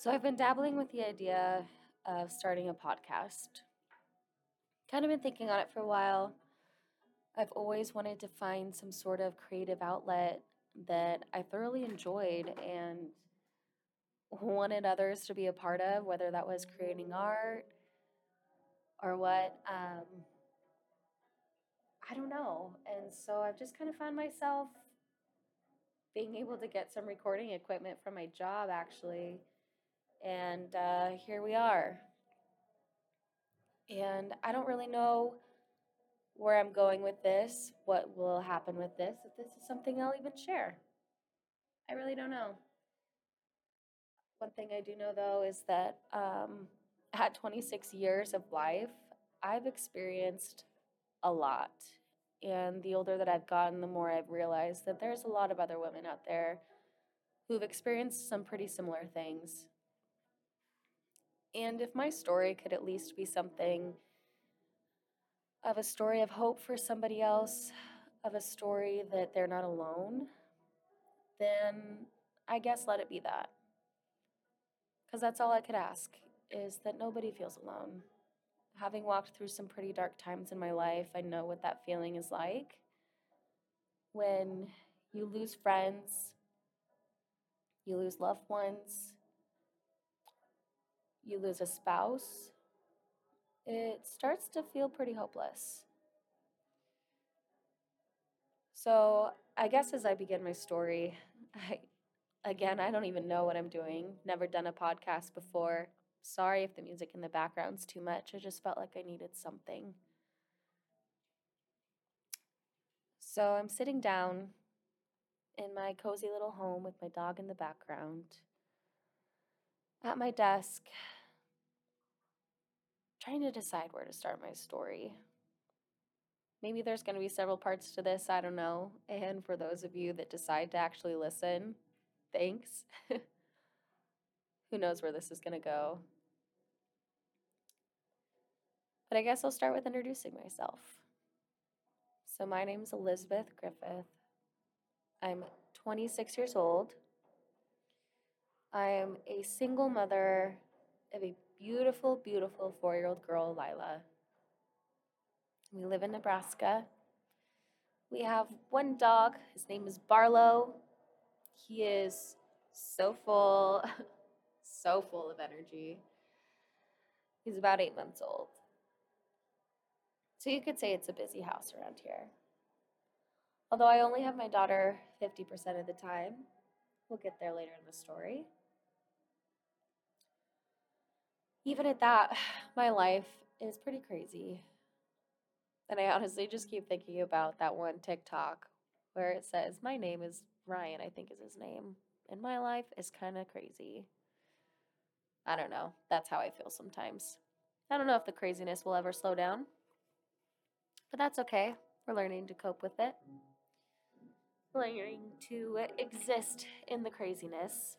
So I've been dabbling with the idea of starting a podcast. Kind of been thinking on it for a while. I've always wanted to find some sort of creative outlet that I thoroughly enjoyed and wanted others to be a part of, whether that was creating art or what. Um, I don't know. And so I've just kind of found myself being able to get some recording equipment from my job actually. And uh, here we are. And I don't really know where I'm going with this, what will happen with this, if this is something I'll even share. I really don't know. One thing I do know though is that um, at 26 years of life, I've experienced a lot. And the older that I've gotten, the more I've realized that there's a lot of other women out there who've experienced some pretty similar things. And if my story could at least be something of a story of hope for somebody else, of a story that they're not alone, then I guess let it be that. Because that's all I could ask is that nobody feels alone having walked through some pretty dark times in my life, I know what that feeling is like. When you lose friends, you lose loved ones, you lose a spouse, it starts to feel pretty hopeless. So, I guess as I begin my story, I again, I don't even know what I'm doing. Never done a podcast before. Sorry if the music in the background's too much. I just felt like I needed something. So I'm sitting down in my cozy little home with my dog in the background at my desk, trying to decide where to start my story. Maybe there's going to be several parts to this, I don't know. And for those of you that decide to actually listen, thanks. Who knows where this is going to go? But I guess I'll start with introducing myself. So, my name is Elizabeth Griffith. I'm 26 years old. I am a single mother of a beautiful, beautiful four year old girl, Lila. We live in Nebraska. We have one dog. His name is Barlow. He is so full, so full of energy. He's about eight months old. So you could say it's a busy house around here. Although I only have my daughter 50% of the time. We'll get there later in the story. Even at that, my life is pretty crazy. And I honestly just keep thinking about that one TikTok where it says, My name is Ryan, I think is his name. And my life is kind of crazy. I don't know. That's how I feel sometimes. I don't know if the craziness will ever slow down. But that's okay. We're learning to cope with it. learning to exist in the craziness.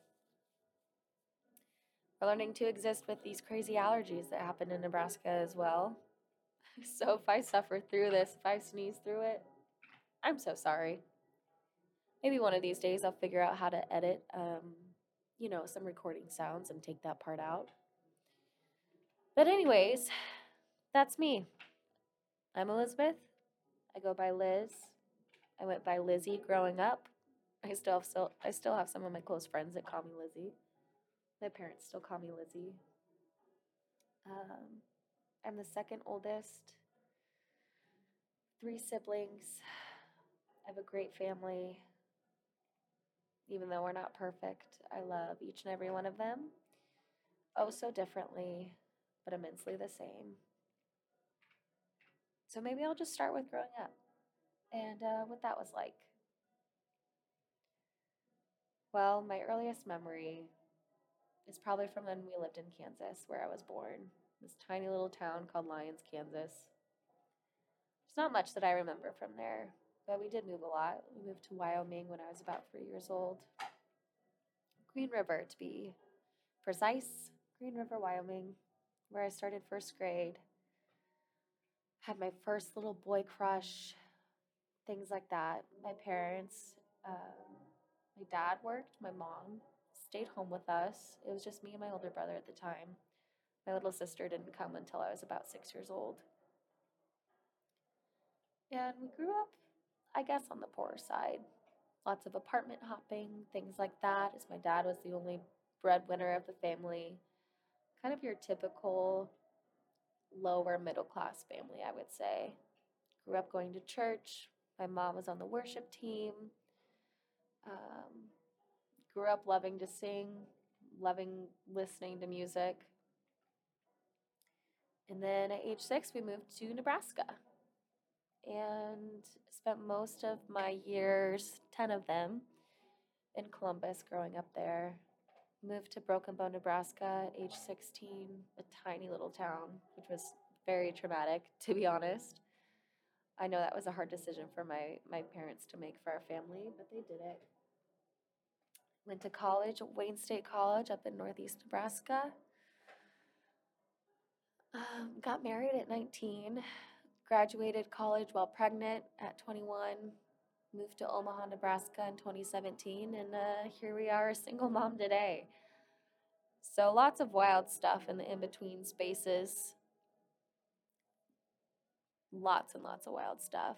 Learning to exist with these crazy allergies that happen in Nebraska as well. So if I suffer through this, if I sneeze through it, I'm so sorry. Maybe one of these days I'll figure out how to edit, um, you know, some recording sounds and take that part out. But, anyways, that's me. I'm Elizabeth. I go by Liz. I went by Lizzie growing up. I still have still I still have some of my close friends that call me Lizzie. My parents still call me Lizzie. Um, I'm the second oldest. Three siblings. I have a great family. Even though we're not perfect, I love each and every one of them. Oh, so differently, but immensely the same. So maybe I'll just start with growing up and uh, what that was like. Well, my earliest memory is probably from when we lived in Kansas, where I was born, this tiny little town called Lyons, Kansas. There's not much that I remember from there, but we did move a lot. We moved to Wyoming when I was about three years old. Green River, to be precise, Green River, Wyoming, where I started first grade had my first little boy crush, things like that. My parents, um, my dad worked, my mom stayed home with us. It was just me and my older brother at the time. My little sister didn't come until I was about six years old. And we grew up, I guess, on the poorer side. Lots of apartment hopping, things like that, as my dad was the only breadwinner of the family. Kind of your typical lower middle class family, I would say. Grew up going to church. My mom was on the worship team. Um, grew up loving to sing, loving listening to music. And then at age six, we moved to Nebraska and spent most of my years, 10 of them, in Columbus growing up there. Moved to Broken Bow, Nebraska age 16, a tiny little town, which was very traumatic, to be honest. I know that was a hard decision for my, my parents to make for our family, but they did it. Went to college Wayne State College up in Northeast Nebraska. Um, got married at 19, graduated college while pregnant at 21, moved to Omaha, Nebraska in 2017, and uh, here we are, a single mom today. So lots of wild stuff in the in between spaces. Lots and lots of wild stuff.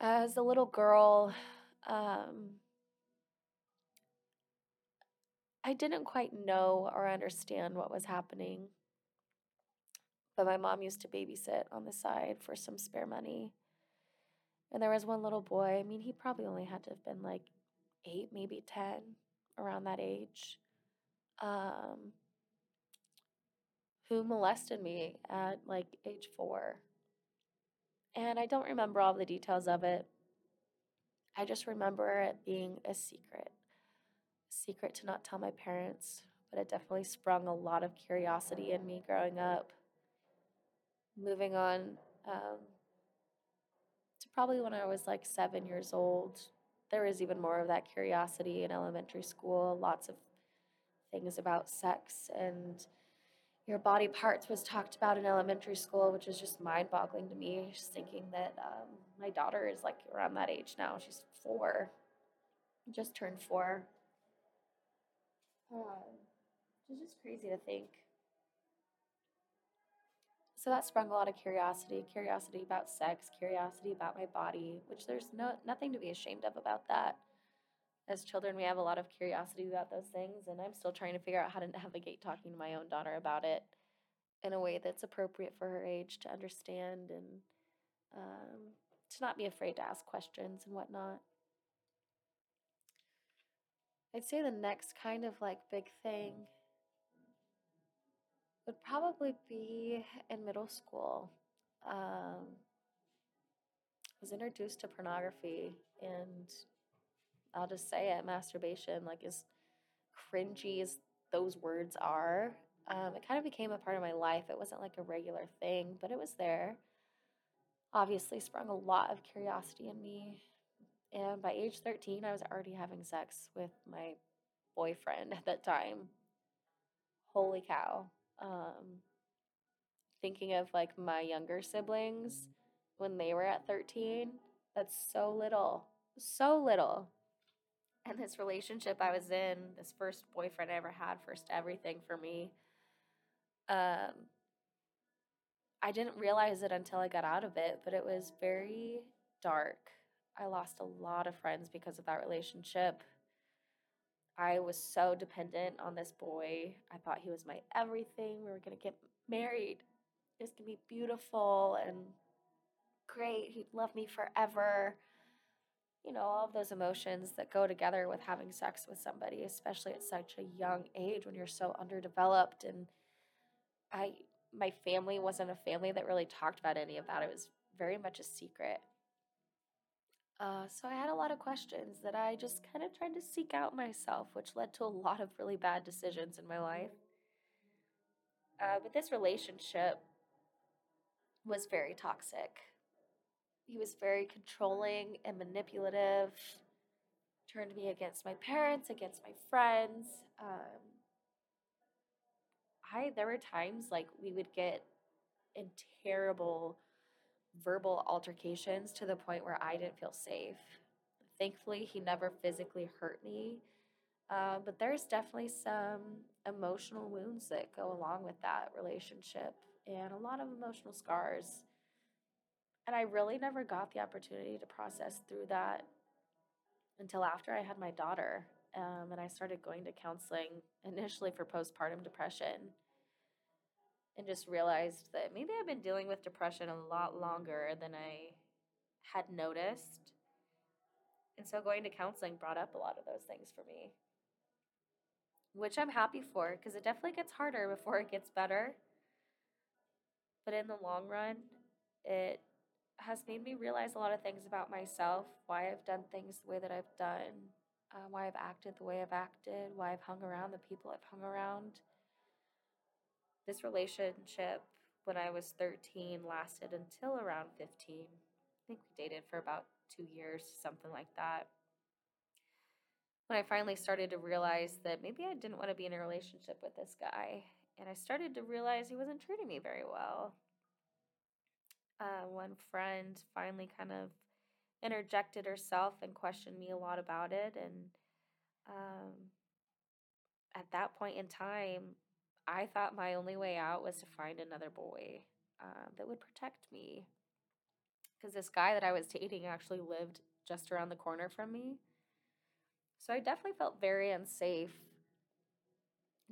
As a little girl, um, I didn't quite know or understand what was happening. But my mom used to babysit on the side for some spare money. And there was one little boy, I mean, he probably only had to have been like eight, maybe 10, around that age, um, who molested me at like age four. And I don't remember all the details of it. I just remember it being a secret secret to not tell my parents, but it definitely sprung a lot of curiosity in me growing up. Moving on um, to probably when I was like seven years old, there was even more of that curiosity in elementary school. Lots of things about sex and your body parts was talked about in elementary school, which is just mind boggling to me. Just thinking that um, my daughter is like around that age now. She's four, just turned four. Um, it's just crazy to think. So that sprung a lot of curiosity, curiosity about sex, curiosity about my body, which there's no nothing to be ashamed of about that. As children, we have a lot of curiosity about those things, and I'm still trying to figure out how to navigate talking to my own daughter about it in a way that's appropriate for her age to understand and um, to not be afraid to ask questions and whatnot. I'd say the next kind of like big thing would probably be in middle school. Um, I was introduced to pornography, and I'll just say it masturbation, like as cringy as those words are, um, it kind of became a part of my life. It wasn't like a regular thing, but it was there. Obviously, sprung a lot of curiosity in me and by age 13, I was already having sex with my boyfriend at that time. Holy cow. Um, thinking of like my younger siblings when they were at 13, that's so little. So little. And this relationship I was in, this first boyfriend I ever had, first everything for me, um, I didn't realize it until I got out of it, but it was very dark I lost a lot of friends because of that relationship. I was so dependent on this boy. I thought he was my everything. We were going to get married. It was going to be beautiful and great. He'd love me forever. You know, all of those emotions that go together with having sex with somebody, especially at such a young age when you're so underdeveloped. And I, my family wasn't a family that really talked about any of that. It was very much a secret. Uh, so I had a lot of questions that I just kind of tried to seek out myself, which led to a lot of really bad decisions in my life. Uh, but this relationship was very toxic. He was very controlling and manipulative, turned me against my parents, against my friends. Um, I there were times like we would get in terrible verbal altercations to the point where I didn't feel safe. Thankfully, he never physically hurt me, Uh, but there's definitely some emotional wounds that go along with that relationship and a lot of emotional scars. And I really never got the opportunity to process through that until after I had my daughter. Um, and I started going to counseling initially for postpartum depression and just realized that maybe I've been dealing with depression a lot longer than I had noticed. And so going to counseling brought up a lot of those things for me, which I'm happy for because it definitely gets harder before it gets better. But in the long run, it has made me realize a lot of things about myself, why I've done things the way that I've done, uh, why I've acted the way I've acted, why I've hung around the people I've hung around this relationship when I was 13 lasted until around 15. I think we dated for about two years, something like that. When I finally started to realize that maybe I didn't want to be in a relationship with this guy, and I started to realize he wasn't treating me very well. Uh, one friend finally kind of interjected herself and questioned me a lot about it, and um, at that point in time, I thought my only way out was to find another boy uh, that would protect me. Because this guy that I was dating actually lived just around the corner from me. So I definitely felt very unsafe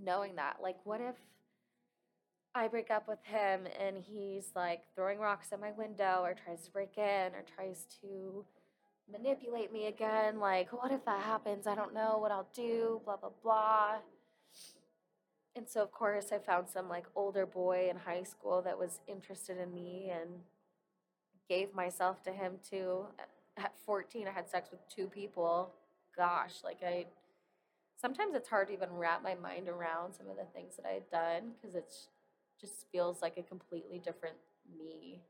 knowing that. Like, what if I break up with him and he's like throwing rocks at my window or tries to break in or tries to manipulate me again? Like, what if that happens? I don't know what I'll do, blah, blah, blah. And so, of course, I found some like older boy in high school that was interested in me and gave myself to him too. At 14, I had sex with two people. Gosh, like I sometimes it's hard to even wrap my mind around some of the things that I had done because it's just feels like a completely different me.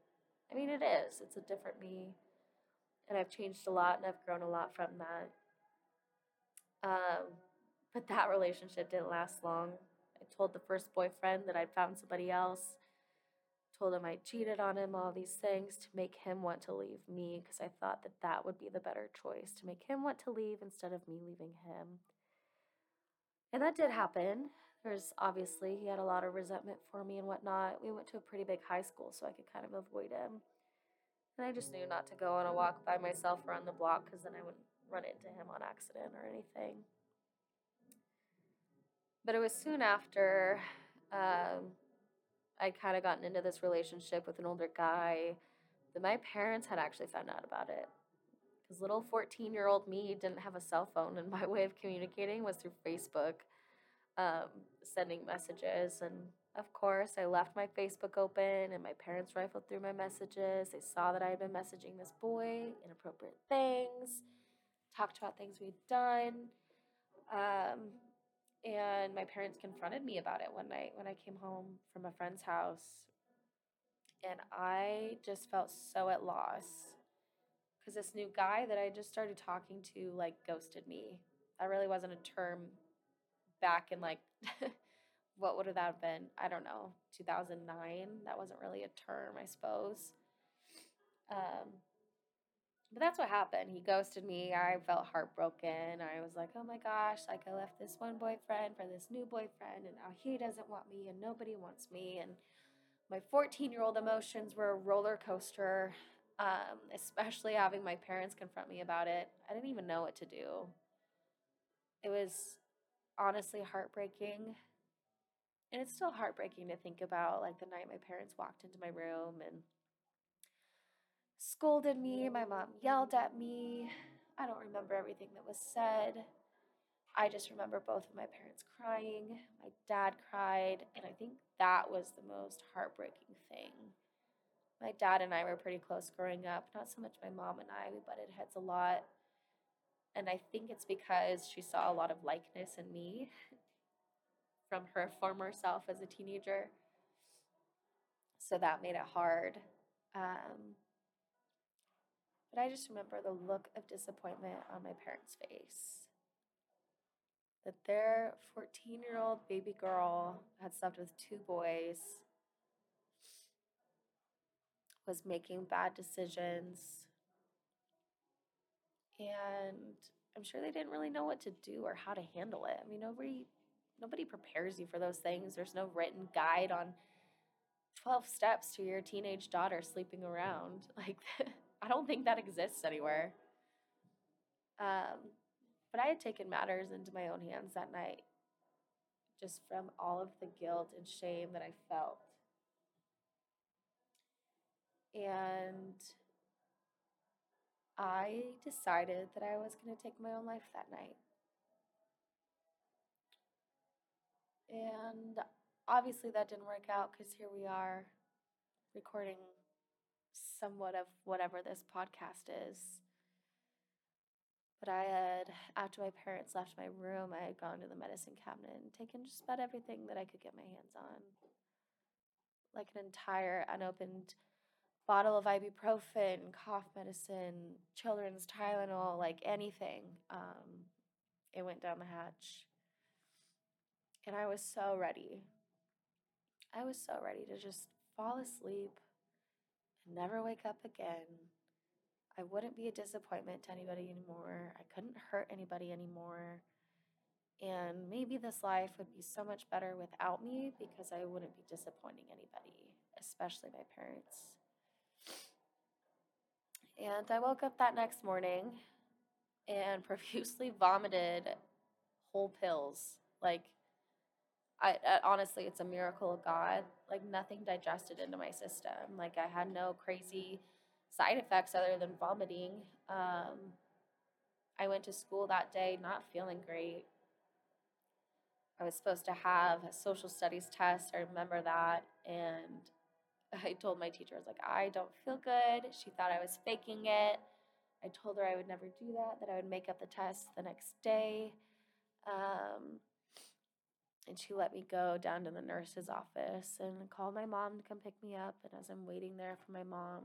I mean, it is. It's a different me. And I've changed a lot and I've grown a lot from that. Um, but that relationship didn't last long. I told the first boyfriend that I'd found somebody else, told him I cheated on him, all these things to make him want to leave me because I thought that that would be the better choice to make him want to leave instead of me leaving him. And that did happen. There's obviously, he had a lot of resentment for me and whatnot. We went to a pretty big high school, so I could kind of avoid him. And I just knew not to go on a walk by myself around the block because then I wouldn't run into him on accident or anything. But it was soon after um, I'd kind of gotten into this relationship with an older guy that my parents had actually found out about it. Because little 14 year old me didn't have a cell phone, and my way of communicating was through Facebook, um, sending messages. And of course, I left my Facebook open, and my parents rifled through my messages. They saw that I had been messaging this boy, inappropriate things, talked about things we'd done. Um, and my parents confronted me about it one night when I came home from a friend's house. And I just felt so at loss because this new guy that I just started talking to like ghosted me. That really wasn't a term back in like what would have that have been? I don't know, 2009. That wasn't really a term, I suppose. Um, but that's what happened. He ghosted me. I felt heartbroken. I was like, oh my gosh, like I left this one boyfriend for this new boyfriend, and now he doesn't want me, and nobody wants me. And my 14 year old emotions were a roller coaster, um, especially having my parents confront me about it. I didn't even know what to do. It was honestly heartbreaking. And it's still heartbreaking to think about, like the night my parents walked into my room and scolded me. My mom yelled at me. I don't remember everything that was said. I just remember both of my parents crying. My dad cried, and I think that was the most heartbreaking thing. My dad and I were pretty close growing up. Not so much my mom and I, we butted heads a lot. And I think it's because she saw a lot of likeness in me from her former self as a teenager. So that made it hard. Um, but I just remember the look of disappointment on my parents' face. That their 14 year old baby girl had slept with two boys, was making bad decisions, and I'm sure they didn't really know what to do or how to handle it. I mean, nobody nobody prepares you for those things. There's no written guide on 12 steps to your teenage daughter sleeping around. Like I don't think that exists anywhere. Um, but I had taken matters into my own hands that night just from all of the guilt and shame that I felt. And I decided that I was going to take my own life that night. And obviously, that didn't work out because here we are recording somewhat of whatever this podcast is. But I had, after my parents left my room, I had gone to the medicine cabinet and taken just about everything that I could get my hands on. Like an entire unopened bottle of ibuprofen, cough medicine, children's Tylenol, like anything. Um, it went down the hatch. And I was so ready. I was so ready to just fall asleep and never wake up again. I wouldn't be a disappointment to anybody anymore. I couldn't hurt anybody anymore. And maybe this life would be so much better without me because I wouldn't be disappointing anybody, especially my parents. And I woke up that next morning and profusely vomited whole pills. Like, I, I, honestly, it's a miracle of God. Like, nothing digested into my system. Like, I had no crazy side effects other than vomiting. Um, I went to school that day not feeling great. I was supposed to have a social studies test. I remember that. And I told my teacher, I was like, I don't feel good. She thought I was faking it. I told her I would never do that, that I would make up the test the next day. Um, and she let me go down to the nurse's office and called my mom to come pick me up. And as I'm waiting there for my mom,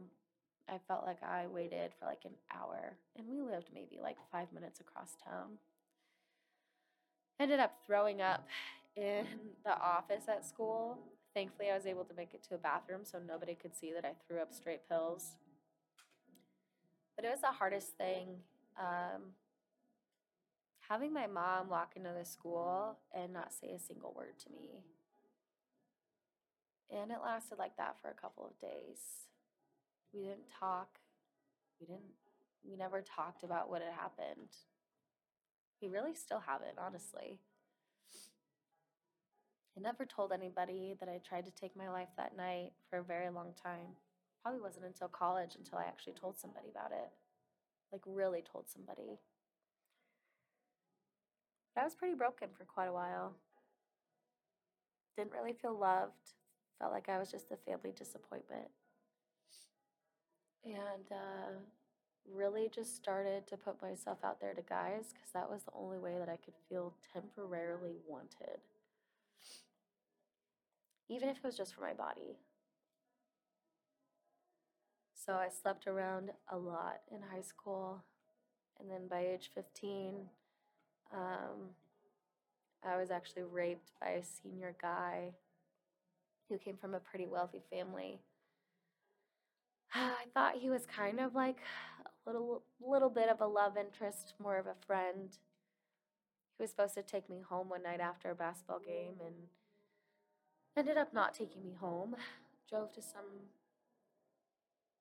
I felt like I waited for like an hour. And we lived maybe like five minutes across town. Ended up throwing up in the office at school Thankfully, I was able to make it to a bathroom so nobody could see that I threw up straight pills. But it was the hardest thing. Um, having my mom walk into the school and not say a single word to me. And it lasted like that for a couple of days. We didn't talk. We didn't we never talked about what had happened. We really still haven't, honestly. I never told anybody that I tried to take my life that night for a very long time. Probably wasn't until college until I actually told somebody about it. Like, really told somebody. But I was pretty broken for quite a while. Didn't really feel loved. Felt like I was just a family disappointment. And uh, really just started to put myself out there to guys because that was the only way that I could feel temporarily wanted even if it was just for my body. So I slept around a lot in high school. And then by age 15, um, I was actually raped by a senior guy who came from a pretty wealthy family. I thought he was kind of like a little little bit of a love interest, more of a friend. He was supposed to take me home one night after a basketball game and ended up not taking me home. Drove to some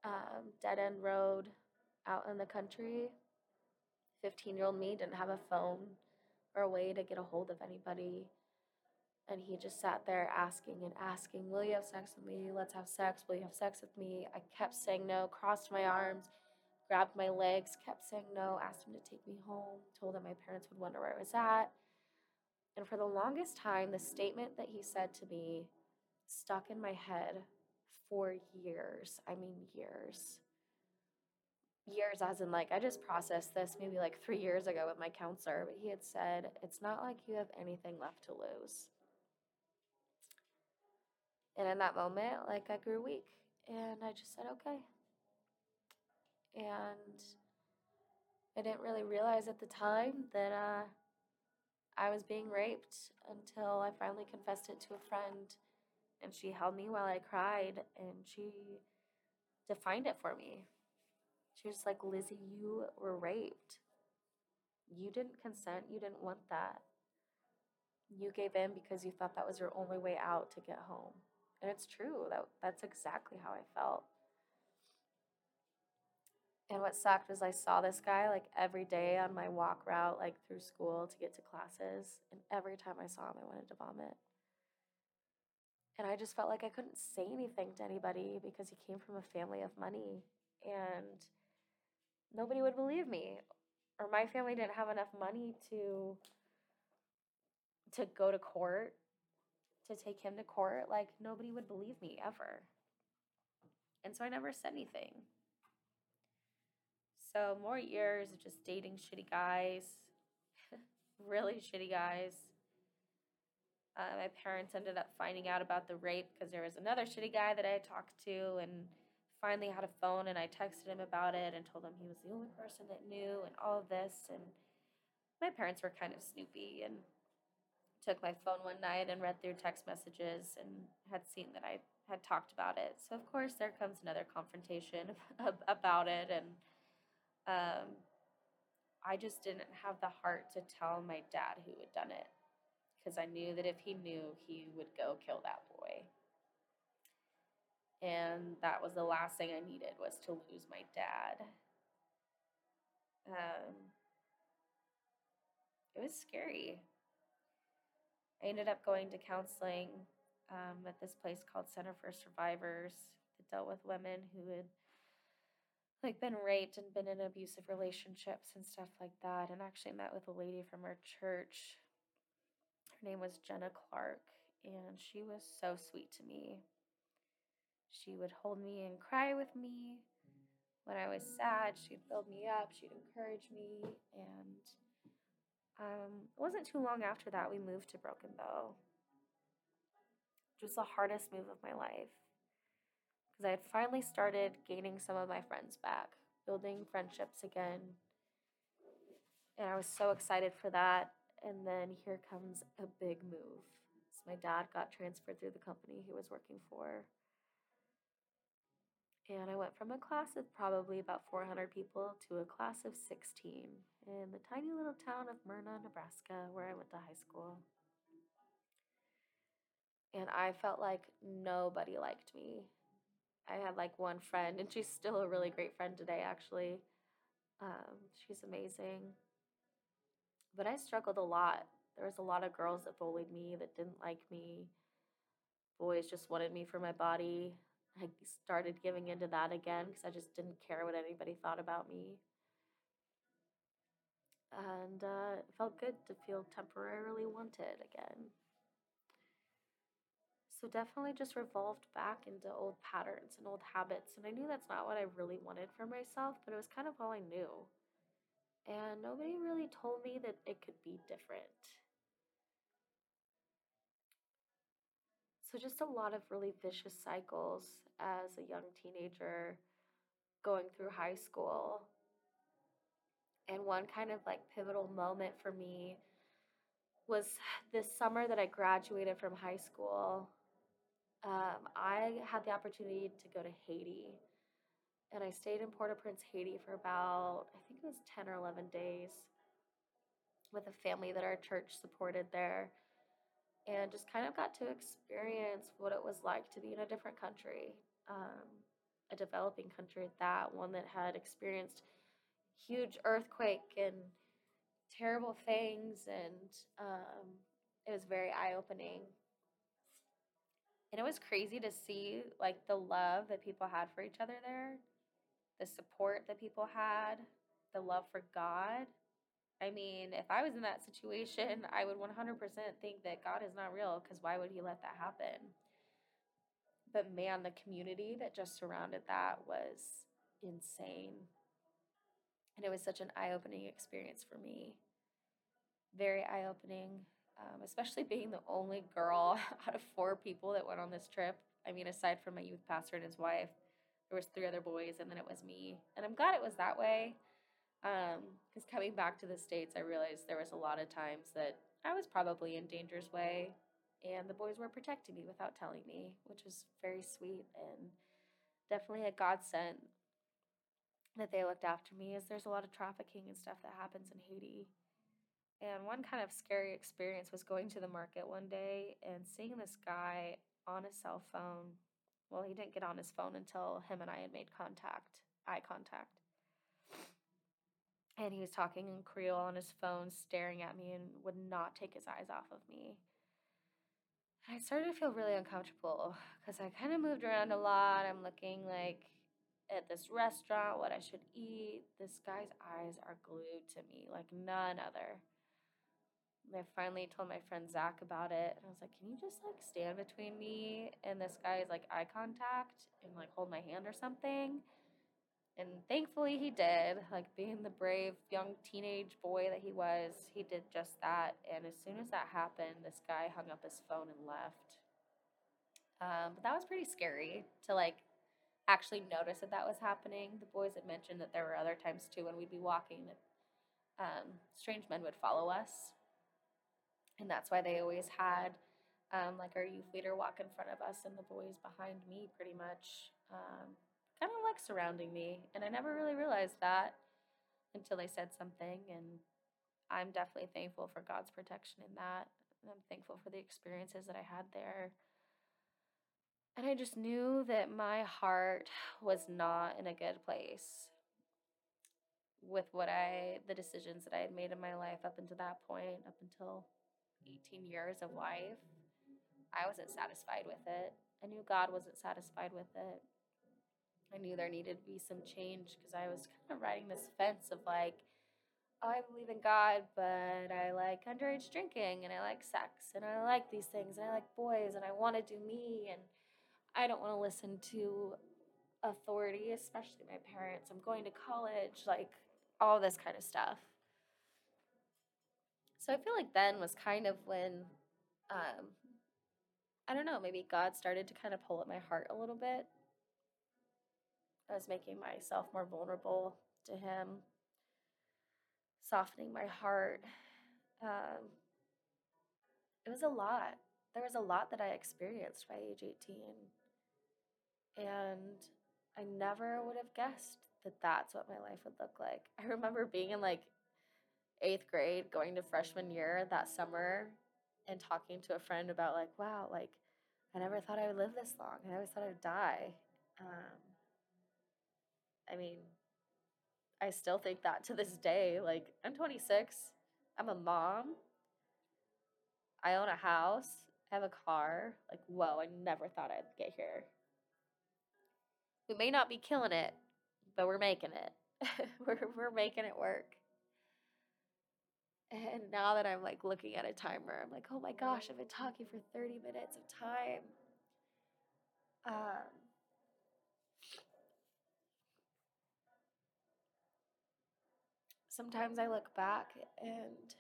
um, dead end road out in the country. 15 year old me didn't have a phone or a way to get a hold of anybody. And he just sat there asking and asking, Will you have sex with me? Let's have sex. Will you have sex with me? I kept saying no, crossed my arms, grabbed my legs, kept saying no, asked him to take me home, told him my parents would wonder where I was at. And for the longest time, the statement that he said to me stuck in my head for years. I mean, years. Years, as in, like, I just processed this maybe like three years ago with my counselor, but he had said, It's not like you have anything left to lose. And in that moment, like, I grew weak and I just said, Okay. And I didn't really realize at the time that, uh, I was being raped until I finally confessed it to a friend. And she held me while I cried and she defined it for me. She was like, Lizzie, you were raped. you didn't consent, you didn't want that. You gave in because you thought that was your only way out to get home. And it's true. That that's exactly how I felt. And what sucked was I saw this guy like every day on my walk route, like through school to get to classes. And every time I saw him, I wanted to vomit. And I just felt like I couldn't say anything to anybody because he came from a family of money. And nobody would believe me. Or my family didn't have enough money to to go to court, to take him to court. Like nobody would believe me ever. And so I never said anything. So more years of just dating shitty guys, really shitty guys. Uh, my parents ended up finding out about the rape because there was another shitty guy that I talked to and finally had a phone and I texted him about it and told him he was the only person that knew and all of this. And my parents were kind of snoopy and took my phone one night and read through text messages and had seen that I had talked about it. So, of course, there comes another confrontation about it. And um, I just didn't have the heart to tell my dad who had done it because I knew that if he knew, he would go kill that boy. And that was the last thing I needed was to lose my dad. Um, it was scary. I ended up going to counseling um, at this place called Center for Survivors that dealt with women who had like been raped and been in abusive relationships and stuff like that and actually met with a lady from our church her name was jenna clark and she was so sweet to me she would hold me and cry with me when i was sad she'd build me up she'd encourage me and um, it wasn't too long after that we moved to broken bow which was the hardest move of my life because I had finally started gaining some of my friends back, building friendships again. And I was so excited for that. And then here comes a big move. So my dad got transferred through the company he was working for. And I went from a class of probably about 400 people to a class of 16 in the tiny little town of Merna, Nebraska, where I went to high school. And I felt like nobody liked me. I had like one friend, and she's still a really great friend today, actually. Um, she's amazing. But I struggled a lot. There was a lot of girls that bullied me, that didn't like me. Boys just wanted me for my body. I started giving into that again because I just didn't care what anybody thought about me. And uh, it felt good to feel temporarily wanted again. So definitely just revolved back into old patterns and old habits. And I knew that's not what I really wanted for myself, but it was kind of all I knew. And nobody really told me that it could be different. So just a lot of really vicious cycles as a young teenager going through high school. And one kind of like pivotal moment for me was this summer that I graduated from high school um, I had the opportunity to go to Haiti. And I stayed in Port au Prince, Haiti for about, I think it was 10 or 11 days with a family that our church supported there. And just kind of got to experience what it was like to be in a different country, um, a developing country at that, one that had experienced huge earthquake and terrible things. And um, it was very eye opening and it was crazy to see like the love that people had for each other there, the support that people had, the love for God. I mean, if I was in that situation, I would 100% think that God is not real because why would he let that happen? But man, the community that just surrounded that was insane. And it was such an eye opening experience for me. Very eye opening um, especially being the only girl out of four people that went on this trip. I mean, aside from my youth pastor and his wife, there was three other boys, and then it was me. And I'm glad it was that way, because um, coming back to the states, I realized there was a lot of times that I was probably in danger's way, and the boys were protecting me without telling me, which was very sweet and definitely a godsend. that they looked after me is there's a lot of trafficking and stuff that happens in Haiti. And one kind of scary experience was going to the market one day and seeing this guy on his cell phone. Well, he didn't get on his phone until him and I had made contact, eye contact. And he was talking in Creole on his phone, staring at me, and would not take his eyes off of me. I started to feel really uncomfortable because I kind of moved around a lot. I'm looking like at this restaurant, what I should eat. This guy's eyes are glued to me like none other. I finally told my friend Zach about it, and I was like, "Can you just like stand between me and this guy's like eye contact and like hold my hand or something?" And thankfully he did. Like being the brave young teenage boy that he was, he did just that. And as soon as that happened, this guy hung up his phone and left. Um, but that was pretty scary to like actually notice that that was happening. The boys had mentioned that there were other times too when we'd be walking that um, strange men would follow us. And that's why they always had um, like our youth leader walk in front of us and the boys behind me pretty much. Kind of like surrounding me. And I never really realized that until they said something. And I'm definitely thankful for God's protection in that. And I'm thankful for the experiences that I had there. And I just knew that my heart was not in a good place with what I, the decisions that I had made in my life up until that point, up until 18 years of life. I wasn't satisfied with it. I knew God wasn't satisfied with it. I knew there needed to be some change because I was kind of riding this fence of like, oh, I believe in God, but I like underage drinking and I like sex and I like these things and I like boys and I want to do me and I don't want to listen to authority, especially my parents. I'm going to college, like all this kind of stuff. So I feel like then was kind of when, um, I don't know, maybe God started to kind of pull at my heart a little bit I was making myself more vulnerable to Him, softening my heart. Um, it was a lot. There was a lot that I experienced by age 18. And I never would have guessed that that's what my life would look like. I remember being in like eighth grade, going to freshman year that summer, and talking to a friend about, like, wow, like, I never thought I would live this long. I always thought I would die. Um, I mean, I still think that to this day. Like, I'm 26, I'm a mom, I own a house, I have a car. Like, whoa, I never thought I'd get here. We may not be killing it, but we're making it. we're, we're making it work. And now that I'm like looking at a timer, I'm like, oh my gosh, I've been talking for 30 minutes of time. Um, sometimes I look back and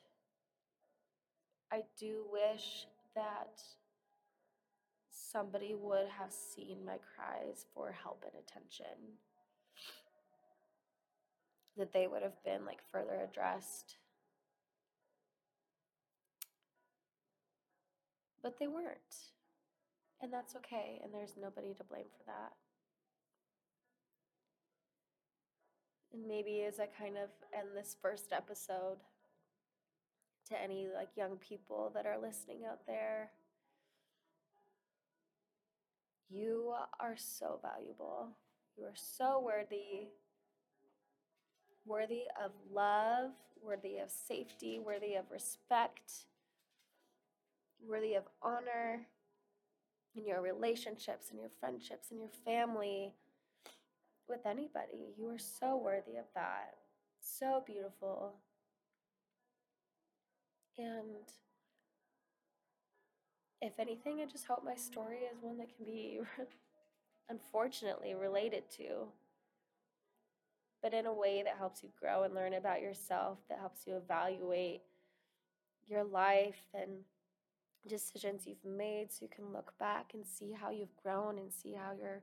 I do wish that somebody would have seen my cries for help and attention. That they would have been like further addressed. But they weren't. And that's okay. And there's nobody to blame for that. And maybe as I kind of end this first episode to any like young people that are listening out there, you are so valuable. You are so worthy. Worthy of love, worthy of safety, worthy of respect, worthy of honor in your relationships and your friendships and your family with anybody. You are so worthy of that. So beautiful. And if anything, I just hope my story is one that can be unfortunately related to, but in a way that helps you grow and learn about yourself, that helps you evaluate your life and decisions you've made so you can look back and see how you've grown and see how you're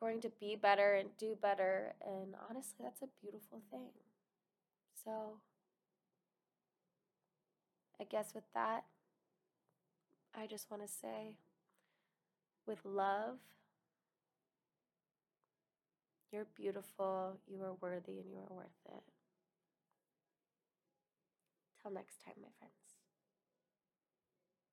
going to be better and do better. And honestly, that's a beautiful thing. So, I guess with that, I just want to say with love, You're beautiful, you are worthy, and you are worth it. Till next time, my friends.